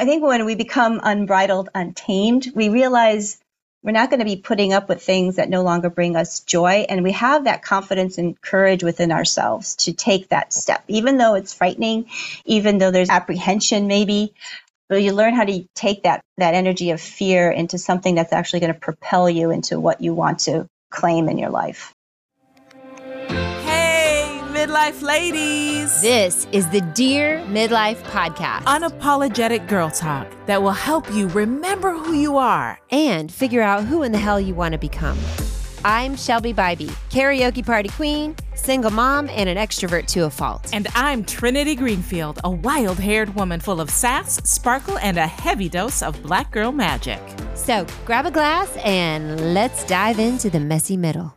I think when we become unbridled, untamed, we realize we're not going to be putting up with things that no longer bring us joy. And we have that confidence and courage within ourselves to take that step, even though it's frightening, even though there's apprehension maybe. But you learn how to take that, that energy of fear into something that's actually going to propel you into what you want to claim in your life midlife ladies. This is the Dear Midlife Podcast. Unapologetic girl talk that will help you remember who you are and figure out who in the hell you want to become. I'm Shelby Bybee, karaoke party queen, single mom, and an extrovert to a fault. And I'm Trinity Greenfield, a wild haired woman full of sass, sparkle, and a heavy dose of black girl magic. So grab a glass and let's dive into the messy middle.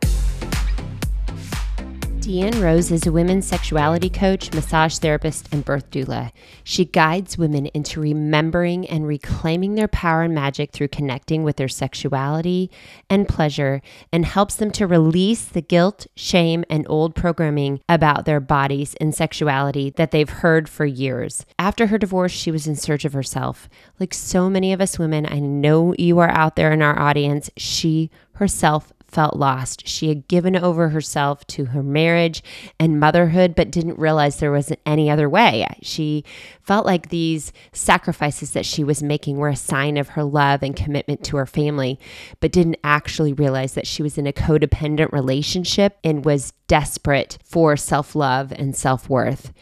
Deanne Rose is a women's sexuality coach, massage therapist, and birth doula. She guides women into remembering and reclaiming their power and magic through connecting with their sexuality and pleasure and helps them to release the guilt, shame, and old programming about their bodies and sexuality that they've heard for years. After her divorce, she was in search of herself. Like so many of us women, I know you are out there in our audience, she herself felt lost. She had given over herself to her marriage and motherhood, but didn't realize there wasn't any other way. She felt like these sacrifices that she was making were a sign of her love and commitment to her family, but didn't actually realize that she was in a codependent relationship and was desperate for self love and self worth.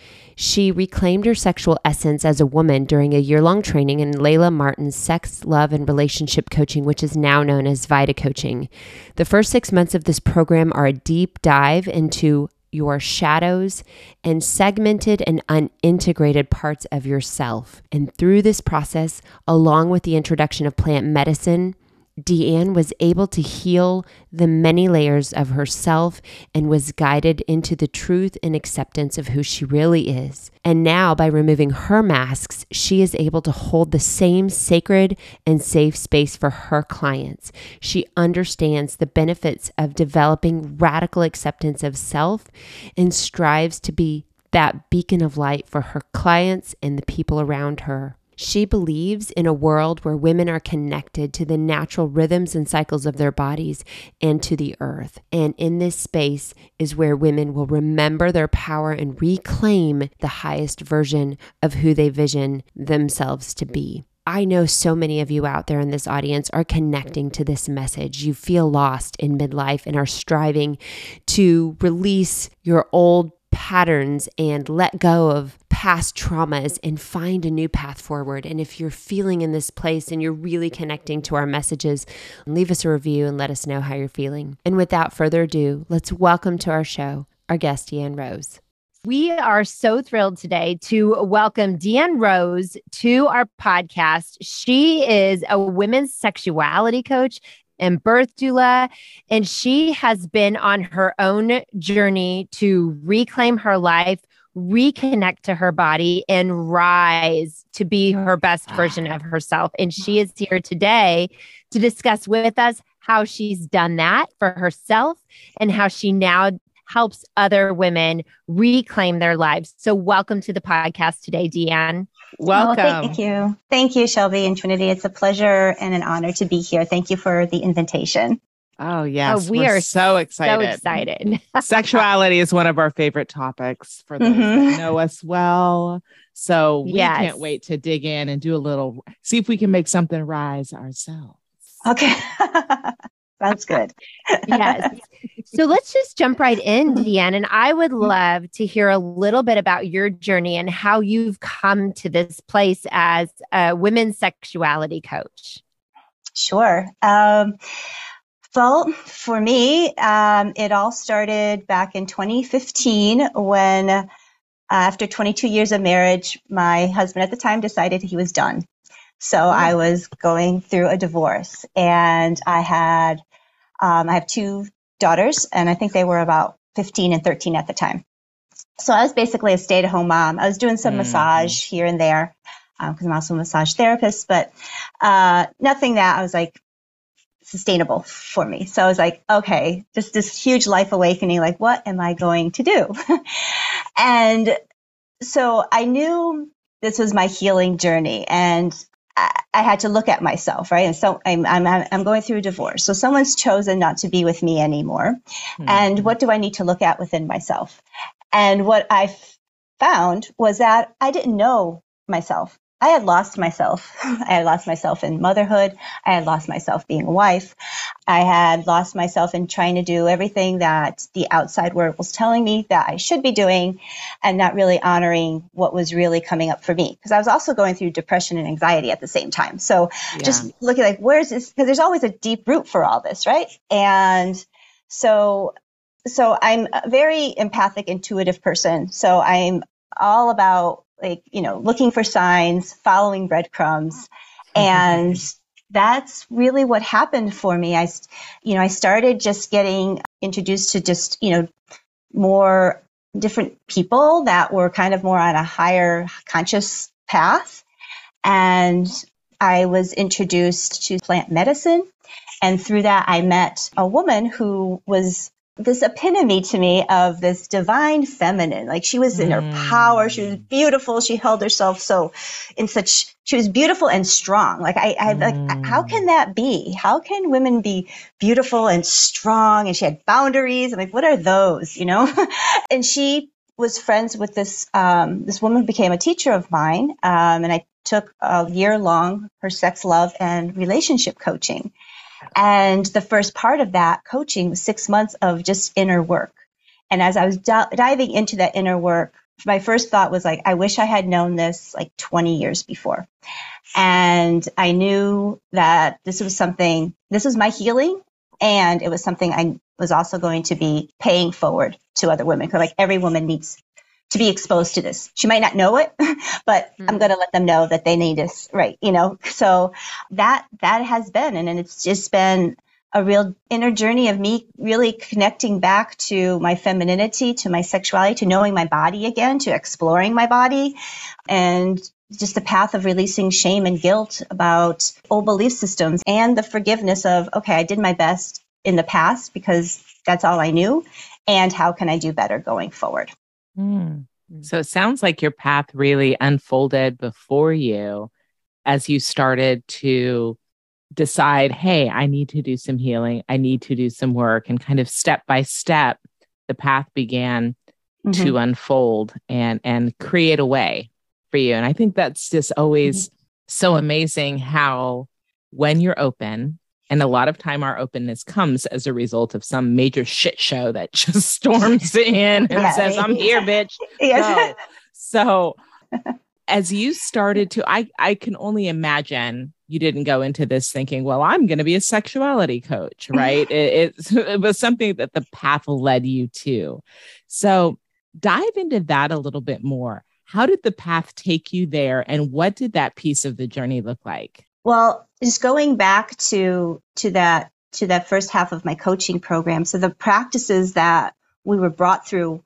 She reclaimed her sexual essence as a woman during a year long training in Layla Martin's sex, love, and relationship coaching, which is now known as Vita Coaching. The first six months of this program are a deep dive into your shadows and segmented and unintegrated parts of yourself. And through this process, along with the introduction of plant medicine, Deanne was able to heal the many layers of herself and was guided into the truth and acceptance of who she really is. And now, by removing her masks, she is able to hold the same sacred and safe space for her clients. She understands the benefits of developing radical acceptance of self and strives to be that beacon of light for her clients and the people around her. She believes in a world where women are connected to the natural rhythms and cycles of their bodies and to the earth. And in this space is where women will remember their power and reclaim the highest version of who they vision themselves to be. I know so many of you out there in this audience are connecting to this message. You feel lost in midlife and are striving to release your old patterns and let go of past traumas and find a new path forward. And if you're feeling in this place and you're really connecting to our messages, leave us a review and let us know how you're feeling. And without further ado, let's welcome to our show our guest, Deanne Rose. We are so thrilled today to welcome Deanne Rose to our podcast. She is a women's sexuality coach and birth doula. And she has been on her own journey to reclaim her life, reconnect to her body, and rise to be her best version of herself. And she is here today to discuss with us how she's done that for herself and how she now helps other women reclaim their lives. So, welcome to the podcast today, Deanne. Welcome. Oh, thank you. Thank you, Shelby and Trinity. It's a pleasure and an honor to be here. Thank you for the invitation. Oh, yes. Oh, we We're are so excited. So excited. Sexuality is one of our favorite topics for those mm-hmm. that know us well. So we yes. can't wait to dig in and do a little, see if we can make something rise ourselves. Okay. Sounds good. yes. So let's just jump right in, Deanne. And I would love to hear a little bit about your journey and how you've come to this place as a women's sexuality coach. Sure. Um, well, for me, um, it all started back in 2015 when, uh, after 22 years of marriage, my husband at the time decided he was done. So I was going through a divorce and I had um, I have two daughters, and I think they were about 15 and 13 at the time. So I was basically a stay at home mom. I was doing some mm-hmm. massage here and there because um, I'm also a massage therapist, but uh, nothing that I was like sustainable for me. So I was like, okay, just this huge life awakening. Like, what am I going to do? and so I knew this was my healing journey. And I, had to look at myself, right? And so I'm, I'm, I'm going through a divorce. So someone's chosen not to be with me anymore. Mm-hmm. And what do I need to look at within myself? And what I found was that I didn't know myself. I had lost myself. I had lost myself in motherhood. I had lost myself being a wife. I had lost myself in trying to do everything that the outside world was telling me that I should be doing and not really honoring what was really coming up for me. Because I was also going through depression and anxiety at the same time. So yeah. just looking like, where's this? Because there's always a deep root for all this, right? And so so I'm a very empathic, intuitive person. So I'm all about like, you know, looking for signs, following breadcrumbs. Mm-hmm. And that's really what happened for me. I, you know, I started just getting introduced to just, you know, more different people that were kind of more on a higher conscious path. And I was introduced to plant medicine. And through that, I met a woman who was this epitome to me of this divine feminine. Like she was in her power. She was beautiful. She held herself so in such, she was beautiful and strong. Like I, I like, how can that be? How can women be beautiful and strong? And she had boundaries. I'm like, what are those? You know? and she was friends with this, um, this woman became a teacher of mine. Um, and I took a year long her sex, love, and relationship coaching. And the first part of that coaching was six months of just inner work. And as I was d- diving into that inner work, my first thought was like, I wish I had known this like 20 years before. And I knew that this was something, this was my healing. And it was something I was also going to be paying forward to other women. Cause like every woman needs to be exposed to this. She might not know it, but mm-hmm. I'm going to let them know that they need this, right? You know, so that that has been, and, and it's just been a real inner journey of me really connecting back to my femininity, to my sexuality, to knowing my body again, to exploring my body, and just the path of releasing shame and guilt about old belief systems and the forgiveness of, okay, I did my best in the past because that's all I knew. And how can I do better going forward? Mm. So it sounds like your path really unfolded before you as you started to decide, hey, I need to do some healing, I need to do some work, and kind of step by step, the path began mm-hmm. to unfold and and create a way for you. And I think that's just always mm-hmm. so amazing how when you're open and a lot of time, our openness comes as a result of some major shit show that just storms in and yeah. says, I'm here, bitch. Yes. So, as you started to, I, I can only imagine you didn't go into this thinking, well, I'm going to be a sexuality coach, right? it, it, it was something that the path led you to. So, dive into that a little bit more. How did the path take you there? And what did that piece of the journey look like? Well, just going back to to that to that first half of my coaching program. So the practices that we were brought through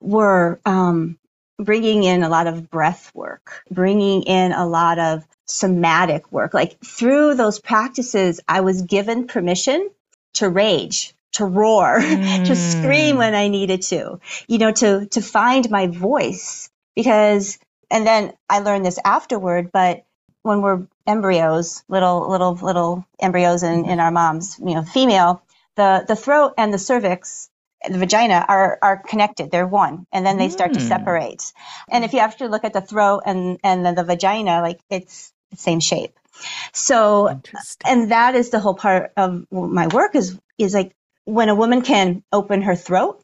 were um, bringing in a lot of breath work, bringing in a lot of somatic work. Like through those practices, I was given permission to rage, to roar, mm. to scream when I needed to, you know, to to find my voice because. And then I learned this afterward, but when we're embryos, little little little embryos in, in our moms, you know, female, the the throat and the cervix, the vagina are are connected. They're one, and then they start mm. to hmm. separate. And if you actually look at the throat and and then the vagina, like it's the same shape. So, and that is the whole part of my work is is like when a woman can open her throat,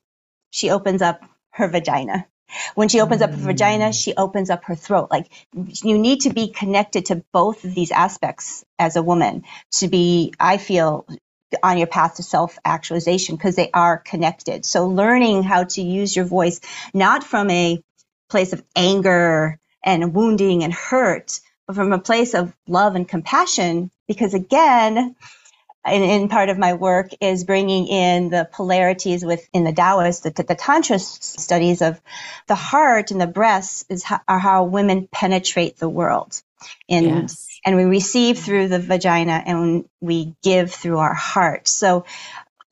she opens up her vagina. When she opens up her vagina, she opens up her throat. Like you need to be connected to both of these aspects as a woman to be, I feel, on your path to self actualization because they are connected. So learning how to use your voice, not from a place of anger and wounding and hurt, but from a place of love and compassion. Because again, in, in part of my work is bringing in the polarities within the Taoist, the, the Tantra studies of the heart and the breasts is how, are how women penetrate the world. And, yes. and we receive through the vagina and we give through our heart. So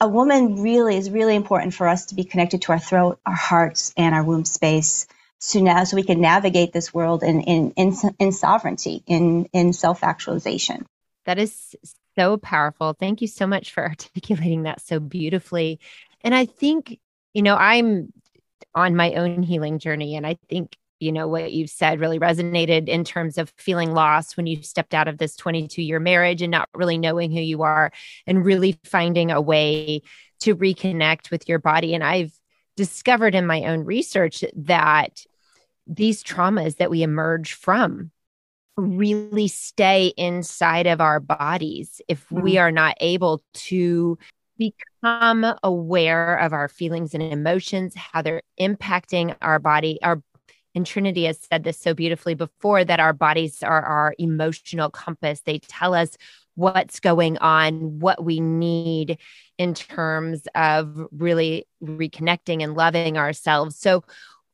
a woman really is really important for us to be connected to our throat, our hearts, and our womb space so now so we can navigate this world in in in, in sovereignty in in self-actualization that is so powerful. Thank you so much for articulating that so beautifully. And i think you know i'm on my own healing journey and i think you know what you've said really resonated in terms of feeling lost when you stepped out of this 22 year marriage and not really knowing who you are and really finding a way to reconnect with your body. And i've discovered in my own research that these traumas that we emerge from really stay inside of our bodies if mm-hmm. we are not able to become aware of our feelings and emotions, how they're impacting our body. Our and Trinity has said this so beautifully before that our bodies are our emotional compass. They tell us what's going on, what we need in terms of really reconnecting and loving ourselves. So,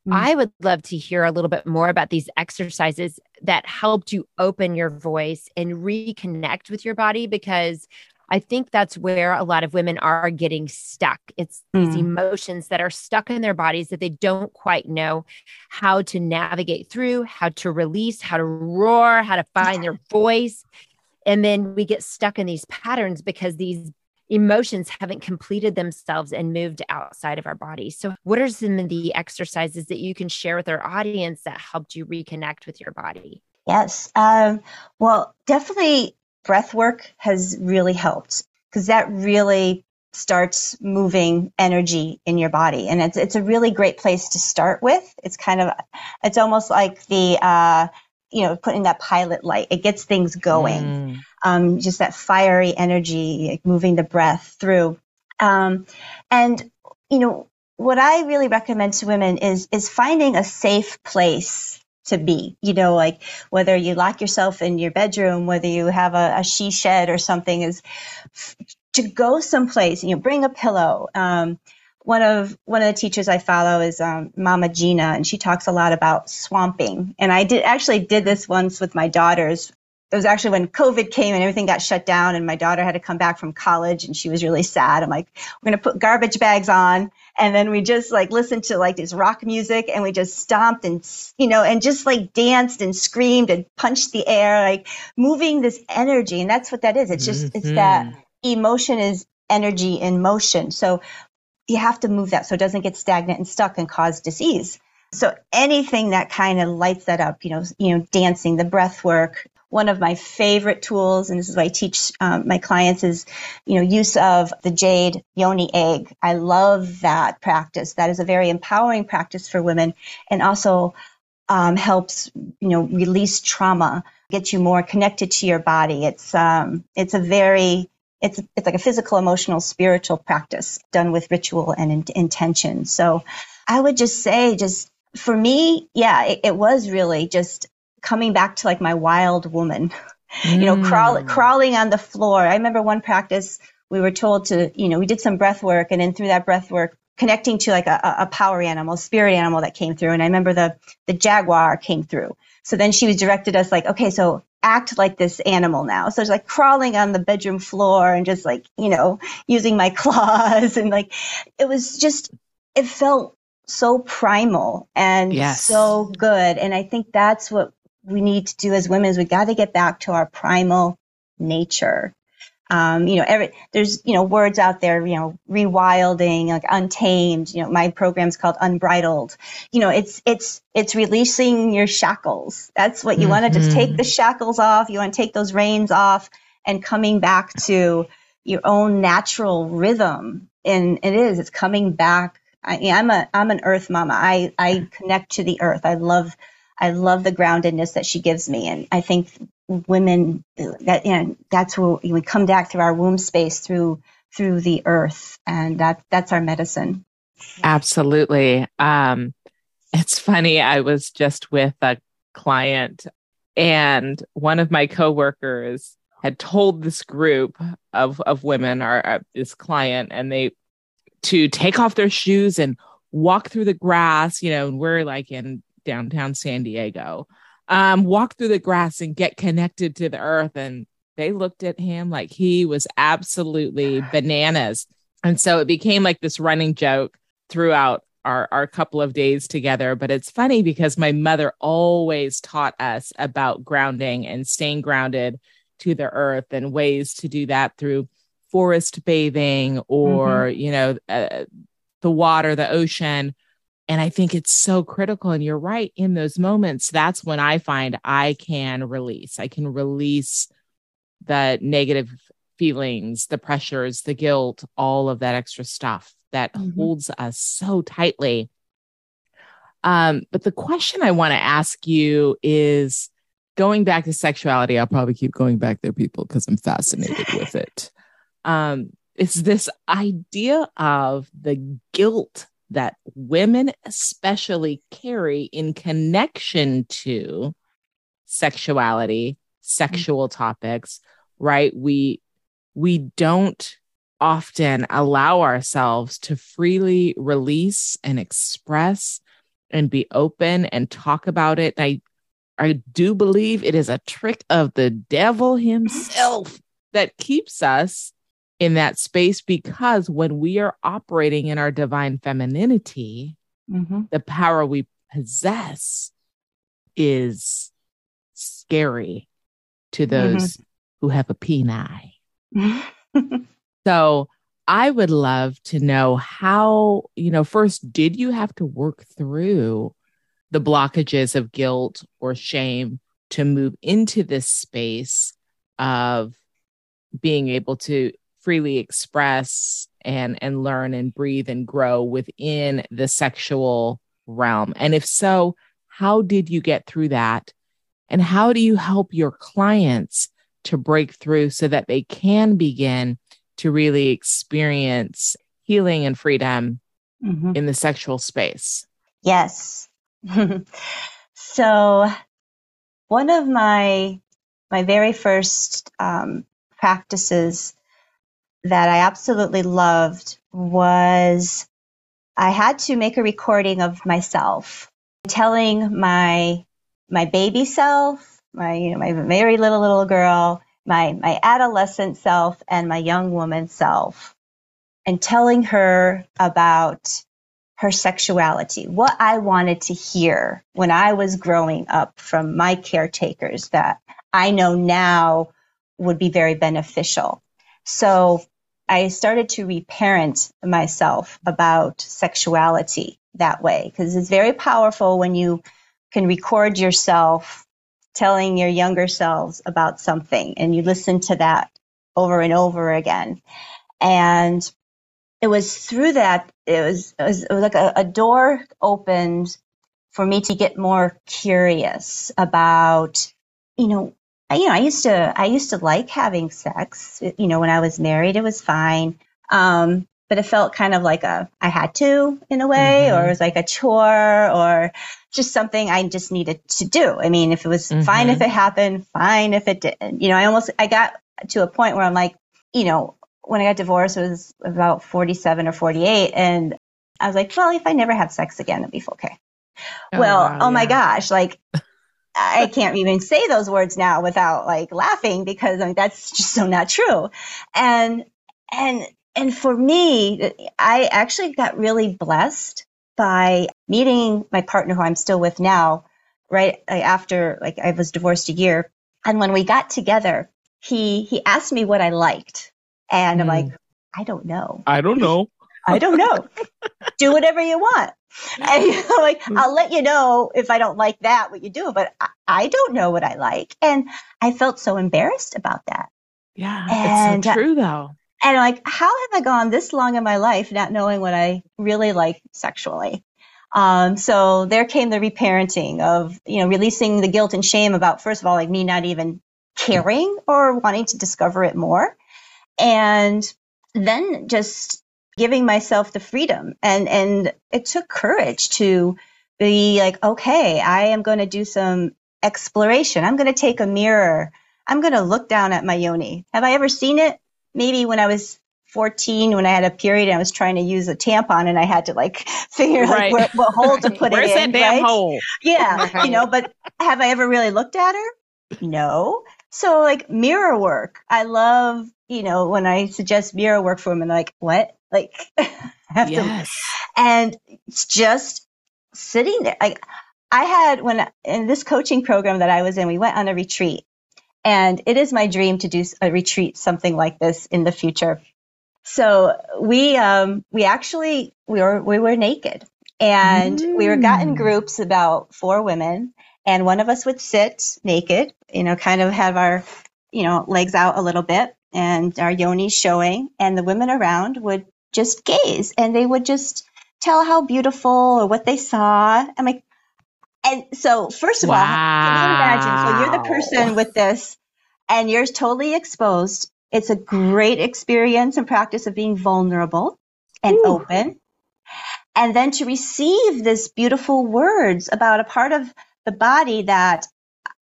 Mm. I would love to hear a little bit more about these exercises that helped you open your voice and reconnect with your body because I think that's where a lot of women are getting stuck. It's mm. these emotions that are stuck in their bodies that they don't quite know how to navigate through, how to release, how to roar, how to find their voice. And then we get stuck in these patterns because these emotions haven't completed themselves and moved outside of our body. So, what are some of the exercises that you can share with our audience that helped you reconnect with your body? Yes. Um, well, definitely breath work has really helped because that really starts moving energy in your body and it's it's a really great place to start with it's kind of it's almost like the uh you know putting that pilot light it gets things going mm um, just that fiery energy, like moving the breath through. Um, and, you know, what I really recommend to women is, is finding a safe place to be, you know, like whether you lock yourself in your bedroom, whether you have a, a she shed or something is f- to go someplace, you know, bring a pillow. Um, one of one of the teachers I follow is um, Mama Gena, and she talks a lot about swamping. And I did actually did this once with my daughters it was actually when COVID came and everything got shut down, and my daughter had to come back from college, and she was really sad. I'm like, we're gonna put garbage bags on, and then we just like listened to like this rock music, and we just stomped and you know, and just like danced and screamed and punched the air, like moving this energy, and that's what that is. It's just mm-hmm. it's that emotion is energy in motion. So you have to move that so it doesn't get stagnant and stuck and cause disease. So anything that kind of lights that up, you know, you know, dancing, the breath work, one of my favorite tools, and this is what I teach um, my clients, is you know use of the jade yoni egg. I love that practice. That is a very empowering practice for women, and also um, helps you know release trauma, get you more connected to your body. It's um, it's a very it's it's like a physical, emotional, spiritual practice done with ritual and in, intention. So I would just say, just for me, yeah, it, it was really just coming back to like my wild woman, mm. you know, crawl, mm. crawling on the floor. I remember one practice we were told to, you know, we did some breath work and then through that breath work, connecting to like a, a power animal, spirit animal that came through. And I remember the, the jaguar came through. So then she was directed us like, okay, so act like this animal now. So it's like crawling on the bedroom floor and just like, you know, using my claws and like, it was just, it felt so primal and yes. so good. And I think that's what we need to do as women is we got to get back to our primal nature. Um, you know, every, there's, you know, words out there, you know, rewilding, like untamed, you know, my program's called unbridled. You know, it's, it's, it's releasing your shackles. That's what you mm-hmm. want to just take the shackles off. You want to take those reins off and coming back to your own natural rhythm. And it is, it's coming back. I, I'm a, I'm an earth mama. I, I connect to the earth. I love, I love the groundedness that she gives me. And I think women that know, that's where we come back through our womb space through through the earth and that that's our medicine. Absolutely. Um it's funny I was just with a client and one of my coworkers had told this group of of women our uh, this client and they to take off their shoes and walk through the grass you know and we're like in downtown San Diego, um, walk through the grass and get connected to the earth. And they looked at him like he was absolutely bananas. And so it became like this running joke throughout our our couple of days together but it's funny because my mother always taught us about grounding and staying grounded to the earth and ways to do that through forest bathing or mm-hmm. you know uh, the water the ocean and i think it's so critical and you're right in those moments that's when i find i can release i can release the negative feelings the pressures the guilt all of that extra stuff that mm-hmm. holds us so tightly. Um, but the question I want to ask you is going back to sexuality. I'll probably keep going back there, people, because I'm fascinated with it. Um, it's this idea of the guilt that women especially carry in connection to sexuality, sexual mm-hmm. topics, right? We we don't often allow ourselves to freely release and express and be open and talk about it. I I do believe it is a trick of the devil himself that keeps us in that space because when we are operating in our divine femininity, mm-hmm. the power we possess is scary to those mm-hmm. who have a penile. So I would love to know how, you know, first, did you have to work through the blockages of guilt or shame to move into this space of being able to freely express and and learn and breathe and grow within the sexual realm and if so how did you get through that and how do you help your clients to break through so that they can begin to really experience healing and freedom mm-hmm. in the sexual space? Yes. so, one of my my very first um, practices that I absolutely loved was I had to make a recording of myself telling my my baby self, my you know my very little little girl, my, my adolescent self and my young woman self and telling her about her sexuality, what I wanted to hear when I was growing up from my caretakers that I know now would be very beneficial. So I started to reparent myself about sexuality that way because it's very powerful when you can record yourself telling your younger selves about something and you listen to that over and over again. And it was through that, it was, it was, it was like a, a door opened for me to get more curious about, you know, I, you know, I used to, I used to like having sex. You know, when I was married, it was fine. Um, but it felt kind of like a I had to in a way, mm-hmm. or it was like a chore, or just something I just needed to do. I mean, if it was mm-hmm. fine if mm-hmm. it happened, fine if it didn't. You know, I almost I got to a point where I'm like, you know, when I got divorced, it was about 47 or 48, and I was like, well, if I never have sex again, it'll be okay. Oh, well, wow, oh yeah. my gosh, like. I can't even say those words now without like laughing because I mean, that's just so not true. And and and for me, I actually got really blessed by meeting my partner who I'm still with now, right after like I was divorced a year. And when we got together, he he asked me what I liked. And mm. I'm like, I don't know. I don't know. I don't know. do whatever you want. And you know, like, mm. I'll let you know if I don't like that, what you do, but I, I don't know what I like. And I felt so embarrassed about that. Yeah. And, it's so true though. And like, how have I gone this long in my life not knowing what I really like sexually? Um, so there came the reparenting of, you know, releasing the guilt and shame about, first of all, like me not even caring or wanting to discover it more. And then just giving myself the freedom. And, and it took courage to be like, okay, I am going to do some exploration. I'm going to take a mirror. I'm going to look down at my yoni. Have I ever seen it? maybe when I was 14 when I had a period and I was trying to use a tampon and I had to like figure right. like what, what hole to put Where's it in. Where's that damn right? hole? Yeah, you know, but have I ever really looked at her? No. So like mirror work. I love, you know, when I suggest mirror work for women, like, what? Like yes. To, and it's just sitting there. Like I had when in this coaching program that I was in, we went on a retreat, and it is my dream to do a retreat something like this in the future. So we um, we actually we were we were naked and mm. we were got in mm. groups about four women and one of us would sit naked, you know, kind of have our you know legs out a little bit and our yonis showing, and the women around would just gaze and they would just tell how beautiful or what they saw. I'm like, and so first of wow. all, can you imagine? So you're the person with this and you're totally exposed it's a great experience and practice of being vulnerable and Ooh. open. And then to receive this beautiful words about a part of the body that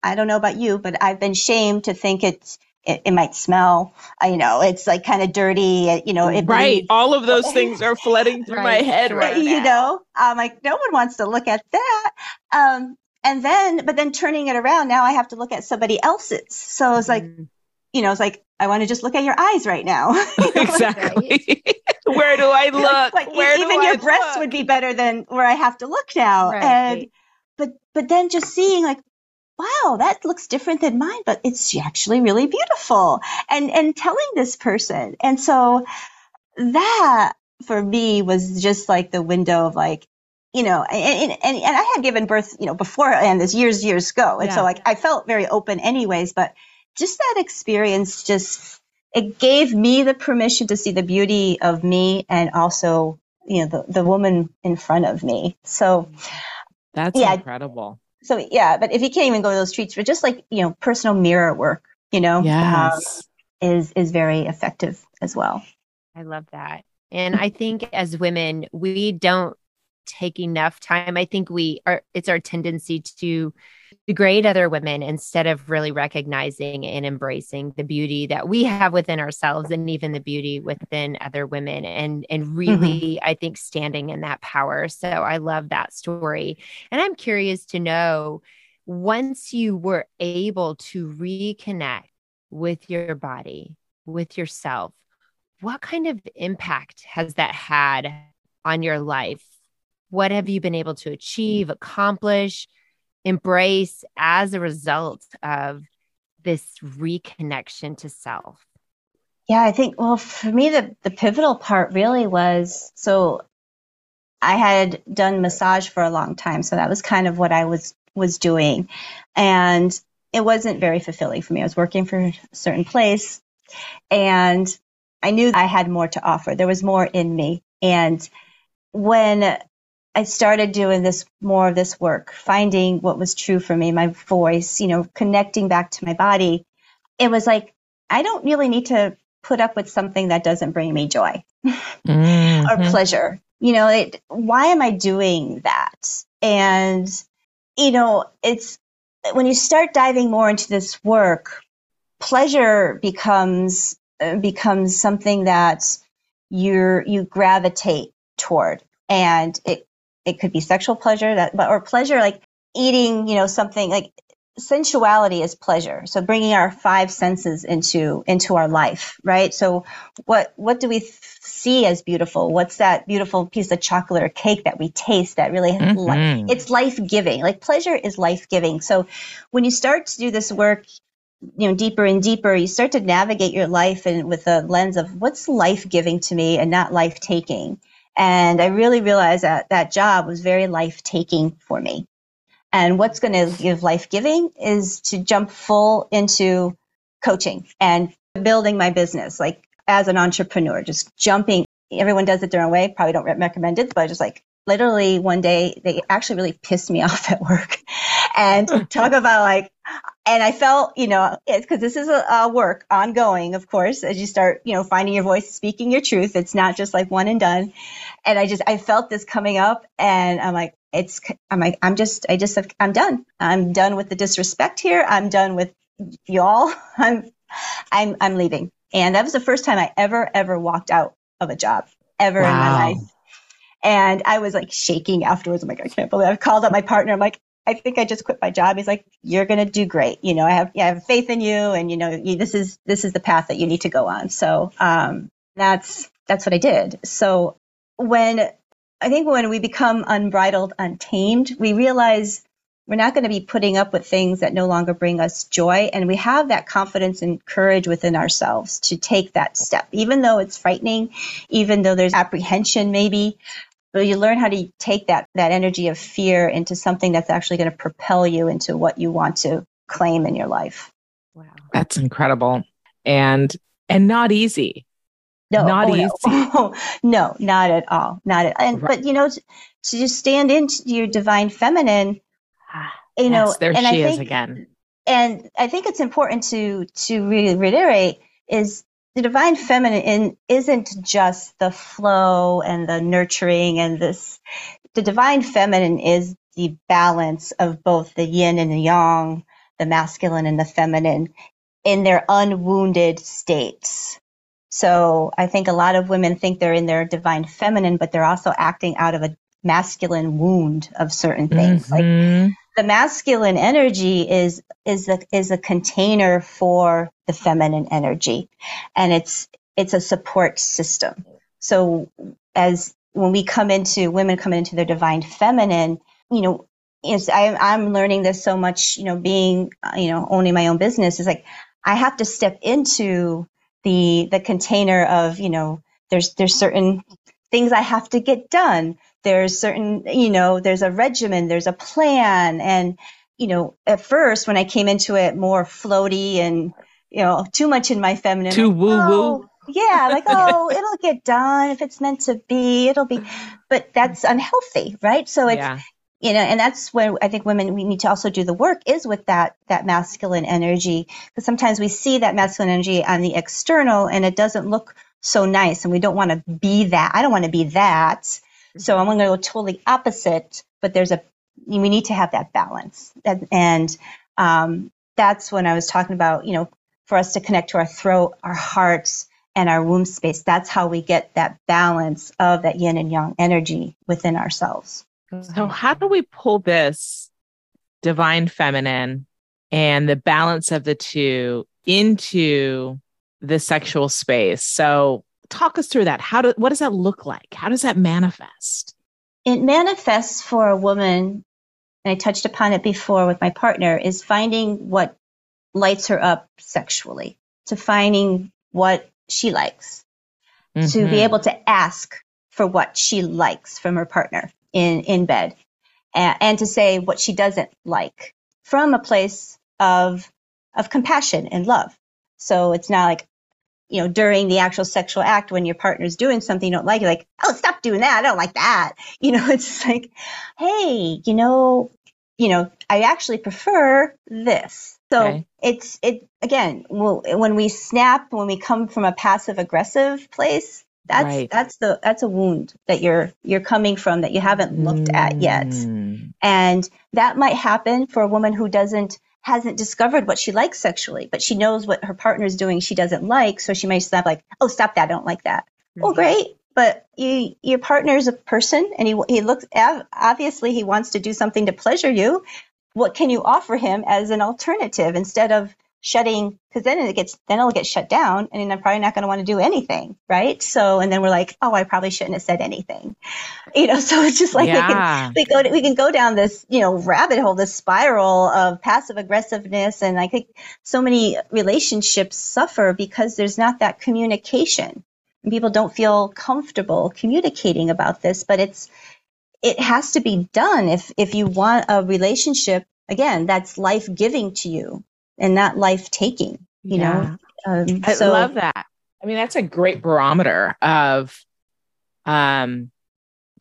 I don't know about you, but I've been shamed to think it's it, it might smell. Uh, you know, it's like kind of dirty. You know, it right. Bleeds. All of those things are flooding through right. my head right now. You now. know, I'm like, no one wants to look at that. Um, and then, but then turning it around, now I have to look at somebody else's. So it's like, mm-hmm. you know, it's like I want to just look at your eyes right now. exactly. where do I look? Like, where even your breasts would be better than where I have to look now. Right. And but but then just seeing like, wow, that looks different than mine, but it's actually really beautiful. And and telling this person. And so that for me was just like the window of like, you know, and, and, and I had given birth, you know, before and this years, years ago. And yeah. so like I felt very open anyways, but just that experience just it gave me the permission to see the beauty of me and also you know the, the woman in front of me so that's yeah, incredible so yeah but if you can't even go to those streets but just like you know personal mirror work you know yes. Um, is is very effective as well i love that and i think as women we don't take enough time i think we are it's our tendency to degrade other women instead of really recognizing and embracing the beauty that we have within ourselves and even the beauty within other women and and mm-hmm. really mm-hmm. i think standing in that power so i love that story and i'm curious to know once you were able to reconnect with your body with yourself what kind of impact has that had on your life what have you been able to mm. achieve accomplish embrace as a result of this reconnection to self? Yeah, I think, well, for me, the, the pivotal part really was so I had done massage for a long time. So that was kind of what I was, was doing. And it wasn't very fulfilling for me. I was working for a certain place and I knew I had more to offer. There was more in me. And when I started doing this more of this work, finding what was true for me, my voice, you know, connecting back to my body. It was like, I don't really need to put up with something that doesn't bring me joy mm-hmm. or pleasure. You know, it, why am I doing that? And, you know, it's when you start diving more into this work, pleasure becomes, uh, becomes something that you're, you gravitate toward and it it could be sexual pleasure that, but, or pleasure like eating, you know, something like sensuality is pleasure. So bringing our five senses into, into our life, right? So what, what do we see as beautiful? What's that beautiful piece of chocolate or cake that we taste that really, mm-hmm. it's life giving. Like pleasure is life giving. So when you start to do this work, you know deeper and deeper you start to navigate your life and with a lens of what's life giving to me and not life taking and I really realized that that job was very life taking for me. And what's going to give life giving is to jump full into coaching and building my business, like as an entrepreneur, just jumping. Everyone does it their own way. Probably don't recommend it, but just like literally one day they actually really pissed me off at work and talk about like and i felt you know because this is a, a, work ongoing of course as you start you know finding your voice speaking your truth. It's not just like one and done. And i just i felt this coming up and i'm like it's i'm like i'm just i just have, i'm done. I'm done with the disrespect here. I'm done with y'all. I'm i'm i'm leaving. And that was the first time i ever ever walked out of a job ever wow. in my life. And I was like shaking afterwards. I'm like, I can't believe I've called up my partner. I'm like, I think I just quit my job. He's like, you're going to do great. You know, I have, I have faith in you and, you know, you, this is, this is the path that you need to go on. So, um, that's, that's what I did. So when I think when we become unbridled, untamed, we realize we're not going to be putting up with things that no longer bring us joy. And we have that confidence and courage within ourselves to take that step, even though it's frightening, even though there's apprehension maybe. But you learn how to take that, that energy of fear into something that's actually going to propel you into what you want to claim in your life. Wow. That's incredible. And and not easy. No, not oh, easy. No. no, not at all. Not at and right. but you know to, to just stand into your divine feminine ah, you yes, know, there and she I think, is again. And I think it's important to to really reiterate is the divine feminine isn't just the flow and the nurturing and this. The divine feminine is the balance of both the yin and the yang, the masculine and the feminine, in their unwounded states. So I think a lot of women think they're in their divine feminine, but they're also acting out of a masculine wound of certain things. Mm-hmm. Like the masculine energy is is a is a container for the feminine energy, and it's it's a support system. So as when we come into women come into their divine feminine, you know, is I, I'm learning this so much. You know, being you know owning my own business is like I have to step into the the container of you know there's there's certain things I have to get done there's certain you know there's a regimen there's a plan. And you know at first when i came into it more floaty and you know too much in my feminine too woo woo oh, yeah like oh it'll get done if it's meant to be it'll be but that's unhealthy right? So it's yeah. you know and that's where i think women we need to also do the work is with that that masculine energy because sometimes we see that masculine energy on the external and it doesn't look so nice and we don't want to be that i don't want to be that so I'm going to go totally opposite, but there's a, we need to have that balance. And um, that's when I was talking about, you know, for us to connect to our throat, our hearts, and our womb space. That's how we get that balance of that yin and yang energy within ourselves. So, how do we pull this divine feminine and the balance of the two into the sexual space? So, talk us through that. How do what does that look like? How does that manifest? It manifests for a woman, and I touched upon it before with my partner, is finding what lights her up sexually, to finding what she likes, mm-hmm. to be mm-hmm. able to ask for what she likes from her partner in, in bed, and, and to say what she doesn't like from a place of of compassion and love. So it's not like, you know, during the actual sexual act when your partner's doing something you don't like, you're like, oh, stop doing that. I don't like that. You know, it's like, hey, you know, you know, I actually prefer this. So okay. it's it again. Well, when we snap, when we come from a passive aggressive place, that's right. that's the that's a wound that you're you're coming from that you haven't looked mm. at yet, mm. and that might happen for a woman who doesn't hasn't discovered what she likes sexually, but she knows what her partner is doing she doesn't like. So she might stop like, oh, stop that. I don't like that. Mm-hmm. Well, great. But you, your partner is a person and he, he looks, obviously he wants to do something to pleasure you. What can you offer him as an alternative instead of shutting because then it gets then it'll get shut down and I'm probably not going to want to do anything right? So and then we're like oh I probably shouldn't have said anything. You know so it's just like yeah. we can we go we can go down this you know rabbit hole this spiral of passive aggressiveness and I think so many relationships suffer because there's not that communication. And people don't feel comfortable communicating about this but it's it has to be done if if you want a relationship again that's life giving to you and not life taking, you yeah. know? Um, I so, love that. I mean, that's a great barometer of um,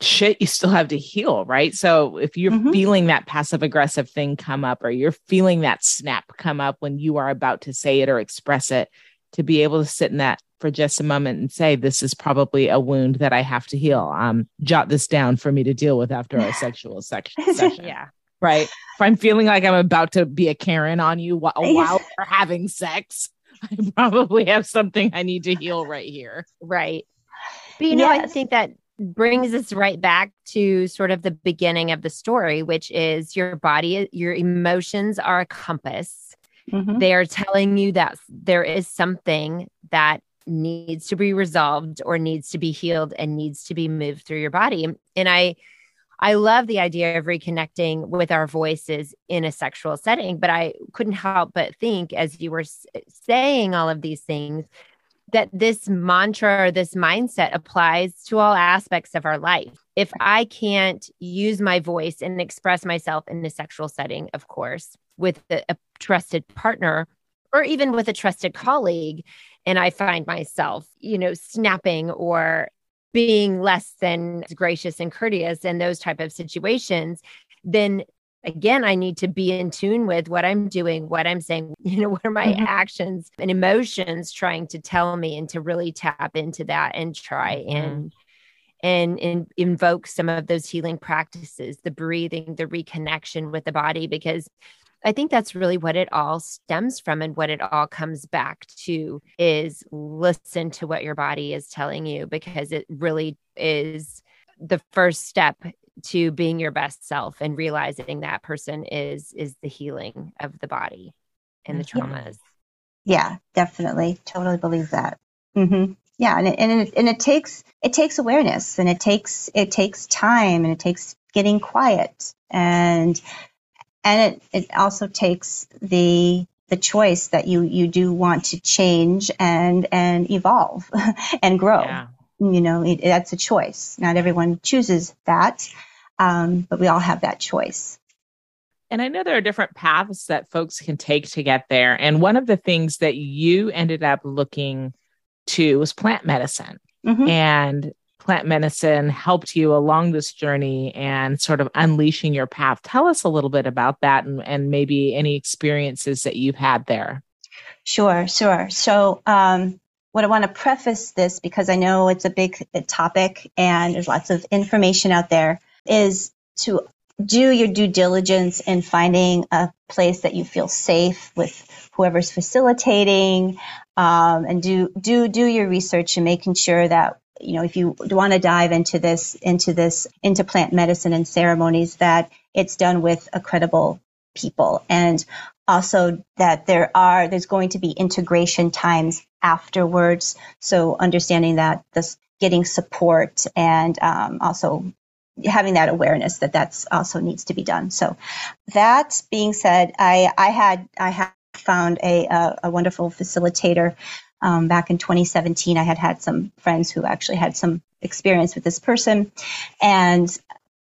shit you still have to heal, right? So if you're mm-hmm. feeling that passive aggressive thing come up or you're feeling that snap come up when you are about to say it or express it, to be able to sit in that for just a moment and say, this is probably a wound that I have to heal. Um, jot this down for me to deal with after our sexual section. session. yeah right? If I'm feeling like I'm about to be a Karen on you while, while we're having sex, I probably have something I need to heal right here. Right. But you know, yes. I think that brings us right back to sort of the beginning of the story, which is your body, your emotions are a compass. Mm-hmm. They are telling you that there is something that needs to be resolved or needs to be healed and needs to be moved through your body. And I I love the idea of reconnecting with our voices in a sexual setting, but I couldn't help but think as you were saying all of these things that this mantra or this mindset applies to all aspects of our life. If I can't use my voice and express myself in a sexual setting, of course, with a, a trusted partner or even with a trusted colleague, and I find myself, you know, snapping or being less than gracious and courteous in those type of situations, then again i need to be in tune with what i'm doing what i'm saying you know what are my mm-hmm. actions and emotions trying to tell me and to really tap into that and try mm-hmm. and and, and invoke some of those healing practices the breathing the reconnection with the body because I think that's really what it all stems from and what it all comes back to is listen to what your body is telling you because it really is the first step to being your best self and realizing that person is is the healing of the body and the mm-hmm. traumas. Yeah, definitely. Totally believe that. Mm-hmm. Yeah, and it, and it, and it takes it takes awareness and it takes it takes time and it takes getting quiet and and it, it also takes the the choice that you you do want to change and and evolve and grow. Yeah. You know, it, that's a choice. Not everyone chooses that, um, but we all have that choice. And I know there are different paths that folks can take to get there. And one of the things that you ended up looking to was plant medicine. Mm-hmm. And plant medicine helped you along this journey and sort of unleashing your path. Tell us a little bit about that and, and maybe any experiences that you've had there. Sure, sure. So, um, what I want to preface this because I know it's a big topic and there's lots of information out there is to do your due diligence in finding a place that you feel safe with whoever's facilitating um, and do do do your research and making sure that you know, if you want to dive into this, into this, into plant medicine and ceremonies, that it's done with a credible people and also that there are, there's going to be integration times afterwards. So understanding that this getting support and um, also having that awareness that that's also needs to be done. So that being said, I, I had, I had found a, a, a wonderful facilitator um, back in 2017, I had had some friends who actually had some experience with this person. And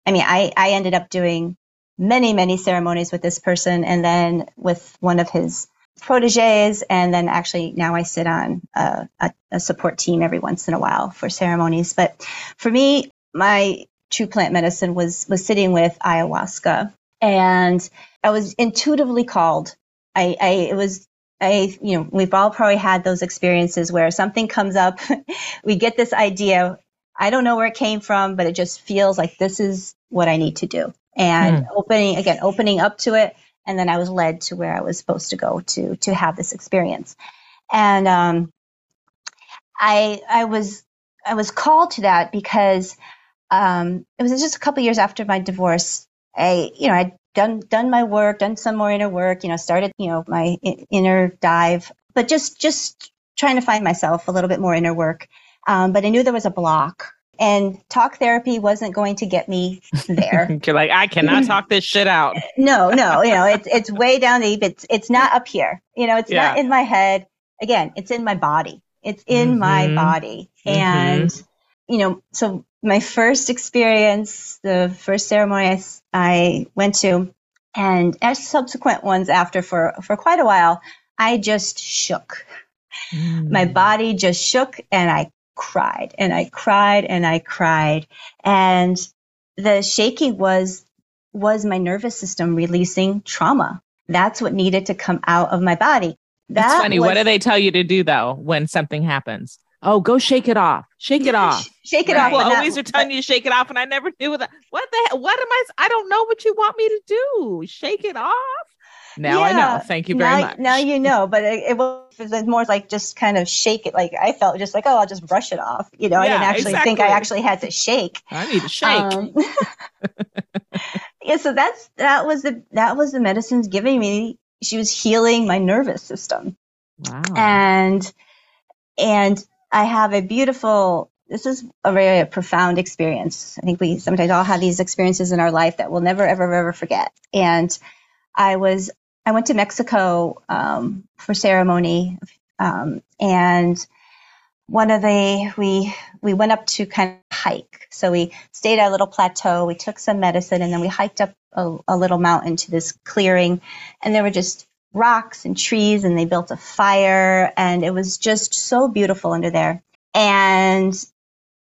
I mean, I, I ended up doing many, many ceremonies with this person and then with one of his proteges. And then actually now I sit on a, a, a support team every once in a while for ceremonies. But for me, my true plant medicine was, was sitting with ayahuasca and I was intuitively called I, I, it was I, you know, we've all probably had those experiences where something comes up, we get this idea. I don't know where it came from, but it just feels like this is what I need to do. And mm. opening, again, opening up to it. And then I was led to where I was supposed to go to, to have this experience. And, um, I, I was, I was called to that because, um, it was just a couple years after my divorce. I, you know, I done done my work, done some more inner work, you know, started, you know, my inner dive, but just just trying to find myself a little bit more inner work. Um, but I knew there was a block and talk therapy wasn't going to get me there. You're like, I cannot talk this shit out. no, no, you know, it's it's way down deep. It's it's not up here. You know, it's yeah. not in my head. Again, it's in my body. It's in mm-hmm. my body. Mm-hmm. And you know, so my first experience, the first ceremony I, I went to, and as subsequent ones after for, for quite a while, I just shook. Mm. My body just shook and I cried and I cried and I cried. And the shaking was, was my nervous system releasing trauma. That's what needed to come out of my body. That's funny. Was, what do they tell you to do though when something happens? Oh, go shake it off. Shake it off. Shake it right. off. People always are telling you to shake it off, and I never knew that. What the hell? What am I? I don't know what you want me to do. Shake it off. Now yeah. I know. Thank you very now, much. Now you know, but it, it, was, it, was, more like just kind of shake it. Like I felt just like, oh, I'll just brush it off. You know, yeah, I didn't actually exactly. think I actually had to shake. I need to shake. Um, yeah, so that's that was the that was the medicines giving me. She was healing my nervous system. Wow. And and I have a beautiful, this is a very profound experience. I think we sometimes all have these experiences in our life that we'll never, ever, ever forget. And I was, I went to Mexico um, for ceremony, um, and one of the we we went up to kind of hike. So we stayed at a little plateau. We took some medicine, and then we hiked up a, a little mountain to this clearing, and there were just rocks and trees and they built a fire and it was just so beautiful under there. And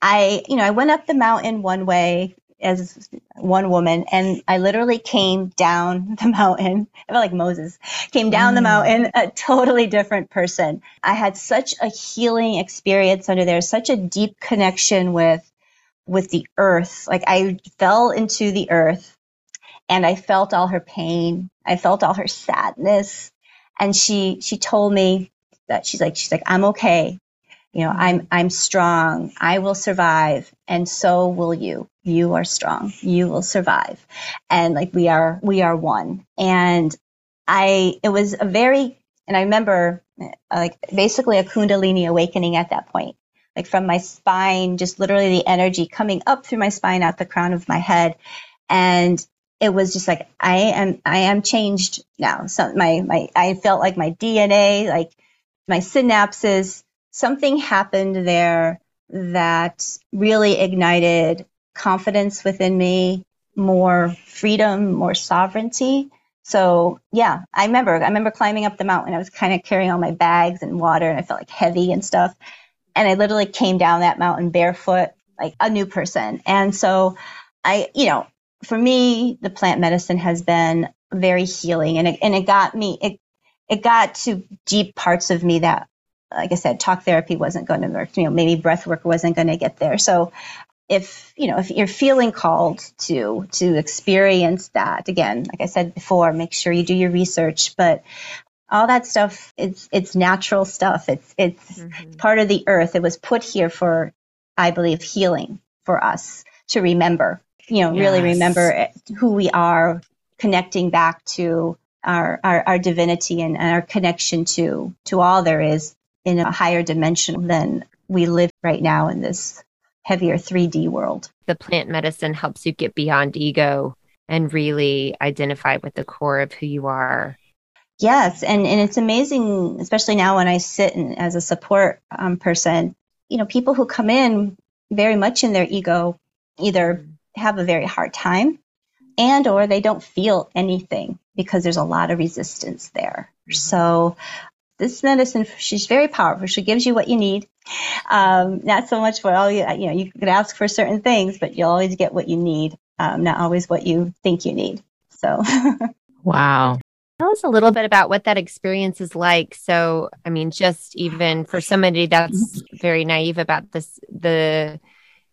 I, you know, I went up the mountain one way as one woman and I literally came down the mountain. I felt like Moses came down mm. the mountain, a totally different person. I had such a healing experience under there, such a deep connection with, with the earth. Like I fell into the earth and I felt all her pain. I felt all her sadness. And she, she told me that she's like, she's like, I'm okay. You know, I'm, I'm strong. I will survive. And so will you. You are strong. You will survive. And like, we are, we are one. And I, it was a very, and I remember uh, like basically a Kundalini awakening at that point like from my spine, just literally the energy coming up through my spine out the crown of my head. And it was just like I am I am changed now. So my my I felt like my DNA, like my synapses, something happened there that really ignited confidence within me, more freedom, more sovereignty. So yeah, I remember I remember climbing up the mountain. I was kind of carrying all my bags and water and I felt like heavy and stuff. And I literally came down that mountain barefoot, like a new person. And so I, you know, for me, the plant medicine has been very healing and it, and it got me, it, it got to deep parts of me that, like I said, talk therapy wasn't going to work. You know, maybe breath work wasn't going to get there. So if, you know, if you're feeling called to, to experience that again, like I said before, make sure you do your research, but all that stuff, it's, it's natural stuff. It's, it's mm-hmm. part of the earth. It was put here for, I believe, healing for us to remember you know, yes. really remember who we are, connecting back to our, our, our divinity and, and our connection to, to all there is in a higher dimension than we live right now in this heavier 3D world. The plant medicine helps you get beyond ego and really identify with the core of who you are. Yes, and, and it's amazing, especially now when I sit in, as a support um, person, you know, people who come in very much in their ego, either have a very hard time and or they don't feel anything because there's a lot of resistance there. Mm-hmm. So this medicine, she's very powerful. She gives you what you need. Um, not so much for all you, you know, you can ask for certain things, but you'll always get what you need, um, not always what you think you need. So, wow. Tell us a little bit about what that experience is like. So, I mean, just even for somebody that's very naive about this, the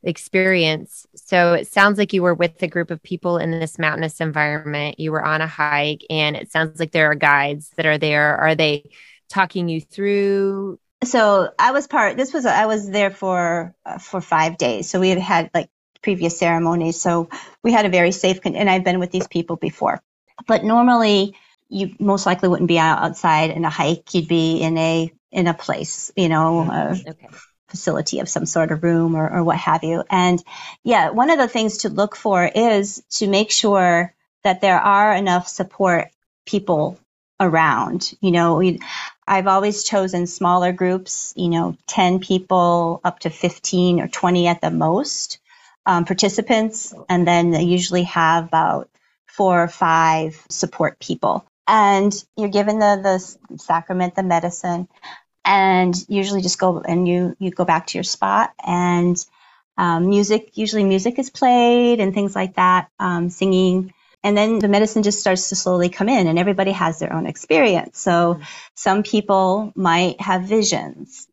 experience. So it sounds like you were with a group of people in this mountainous environment. You were on a hike, and it sounds like there are guides that are there. Are they talking you through? So I was part. This was I was there for uh, for five days. So we had had like previous ceremonies. So we had a very safe. Con- and I've been with these people before, but normally you most likely wouldn't be out outside in a hike. You'd be in a in a place, you know. Uh, okay facility of some sort of room or, or what have you. And yeah, one of the things to look for is to make sure that there are enough support people around. You know, we, I've always chosen smaller groups, you know, 10 people up to 15 or 20 at the most um, participants. And then they usually have about four or five support people. And you're given the, the sacrament, the medicine and usually just go and you you go back to your spot. And um, music usually music is played and things like that um, singing. And then the medicine just starts to slowly come in and everybody has their own experience. So mm-hmm. some people might have visions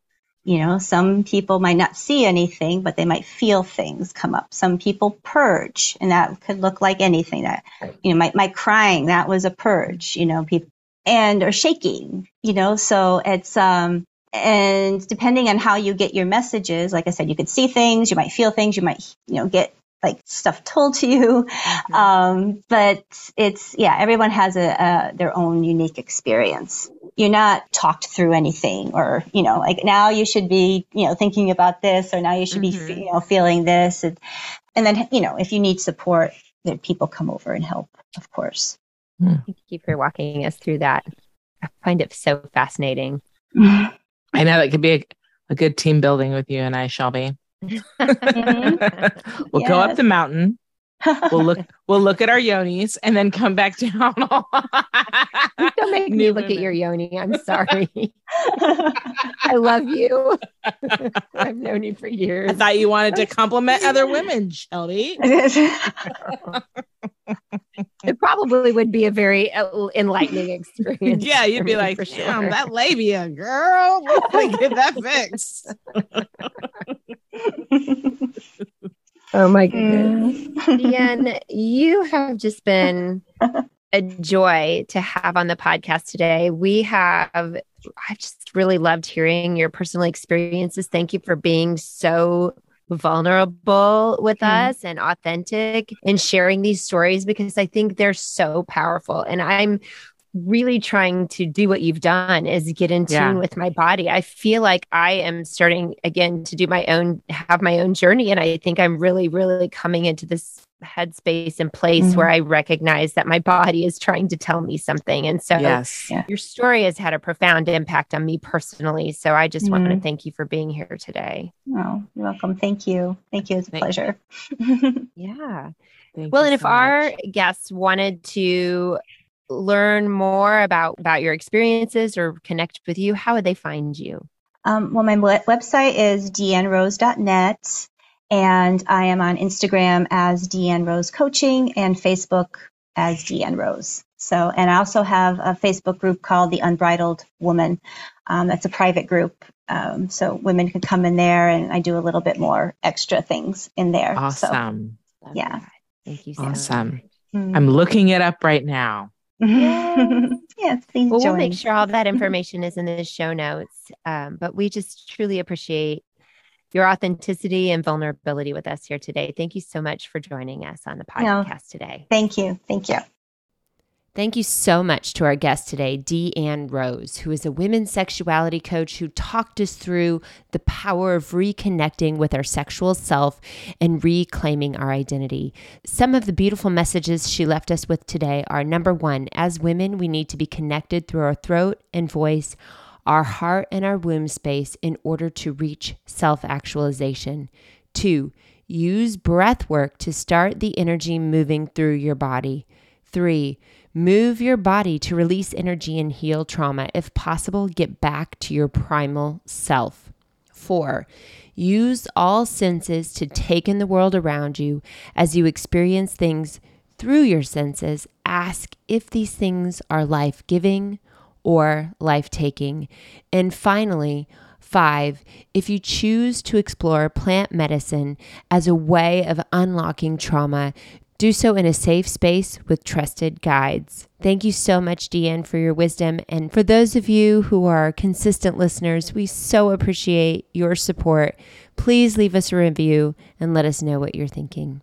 you know some people might not see anything but they might feel things come up. Some people purge and that could look like anything that you know my, my crying that was a purge you know people and or shaking, you know, so it's, um, and depending on how you get your messages, like I said, you could see things, you might feel things, you might, you know, get like stuff told to you. Mm-hmm. Um, but it's, yeah, everyone has a, a, their own unique experience. You're not talked through anything or, you know, like now you should be, you know, thinking about this or now you should mm-hmm. be, you know, feeling this. And, and then, you know, if you need support, then people come over and help, of course. Hmm. Thank you for walking us through that. I find it so fascinating. I know that could be a, a good team building with you and I, Shelby mm-hmm. we'll yes. go up the mountain. We'll look we'll look at our yonis and then come back down. Don't make me look at your yoni. I'm sorry. I love you. I've known you for years. I thought you wanted to compliment other women, Shelby. it probably would be a very uh, enlightening experience. Yeah, you'd be like, damn, sure. that labia, girl. Let's get that fixed. oh my goodness. Deanne, you have just been a joy to have on the podcast today. We have, I just really loved hearing your personal experiences. Thank you for being so vulnerable with mm. us and authentic and sharing these stories because I think they're so powerful. And I'm really trying to do what you've done is get in tune yeah. with my body. I feel like I am starting again to do my own, have my own journey. And I think I'm really, really coming into this headspace and place mm-hmm. where I recognize that my body is trying to tell me something. And so yes. your story has had a profound impact on me personally. So I just mm-hmm. want to thank you for being here today. Oh, you're welcome. Thank you. Thank you. It's a thank pleasure. yeah. Thank well, and so if much. our guests wanted to learn more about about your experiences or connect with you, how would they find you? Um, well, my website is deannerose.net, and I am on Instagram as Deanne Rose Coaching and Facebook as Deanne Rose. So, and I also have a Facebook group called The Unbridled Woman. Um, that's a private group. Um, so women can come in there and I do a little bit more extra things in there. Awesome. So, yeah. Thank you so awesome. Mm-hmm. I'm looking it up right now. yes, please well, join. We'll make sure all that information is in the show notes. Um, but we just truly appreciate your authenticity and vulnerability with us here today. Thank you so much for joining us on the podcast no, today. Thank you. Thank you. Thank you so much to our guest today, Deanne Rose, who is a women's sexuality coach who talked us through the power of reconnecting with our sexual self and reclaiming our identity. Some of the beautiful messages she left us with today are number one, as women, we need to be connected through our throat and voice, our heart and our womb space in order to reach self actualization. Two, use breath work to start the energy moving through your body. Three, Move your body to release energy and heal trauma. If possible, get back to your primal self. Four, use all senses to take in the world around you as you experience things through your senses. Ask if these things are life giving or life taking. And finally, Five, if you choose to explore plant medicine as a way of unlocking trauma, do so in a safe space with trusted guides. Thank you so much, Deanne, for your wisdom. And for those of you who are consistent listeners, we so appreciate your support. Please leave us a review and let us know what you're thinking.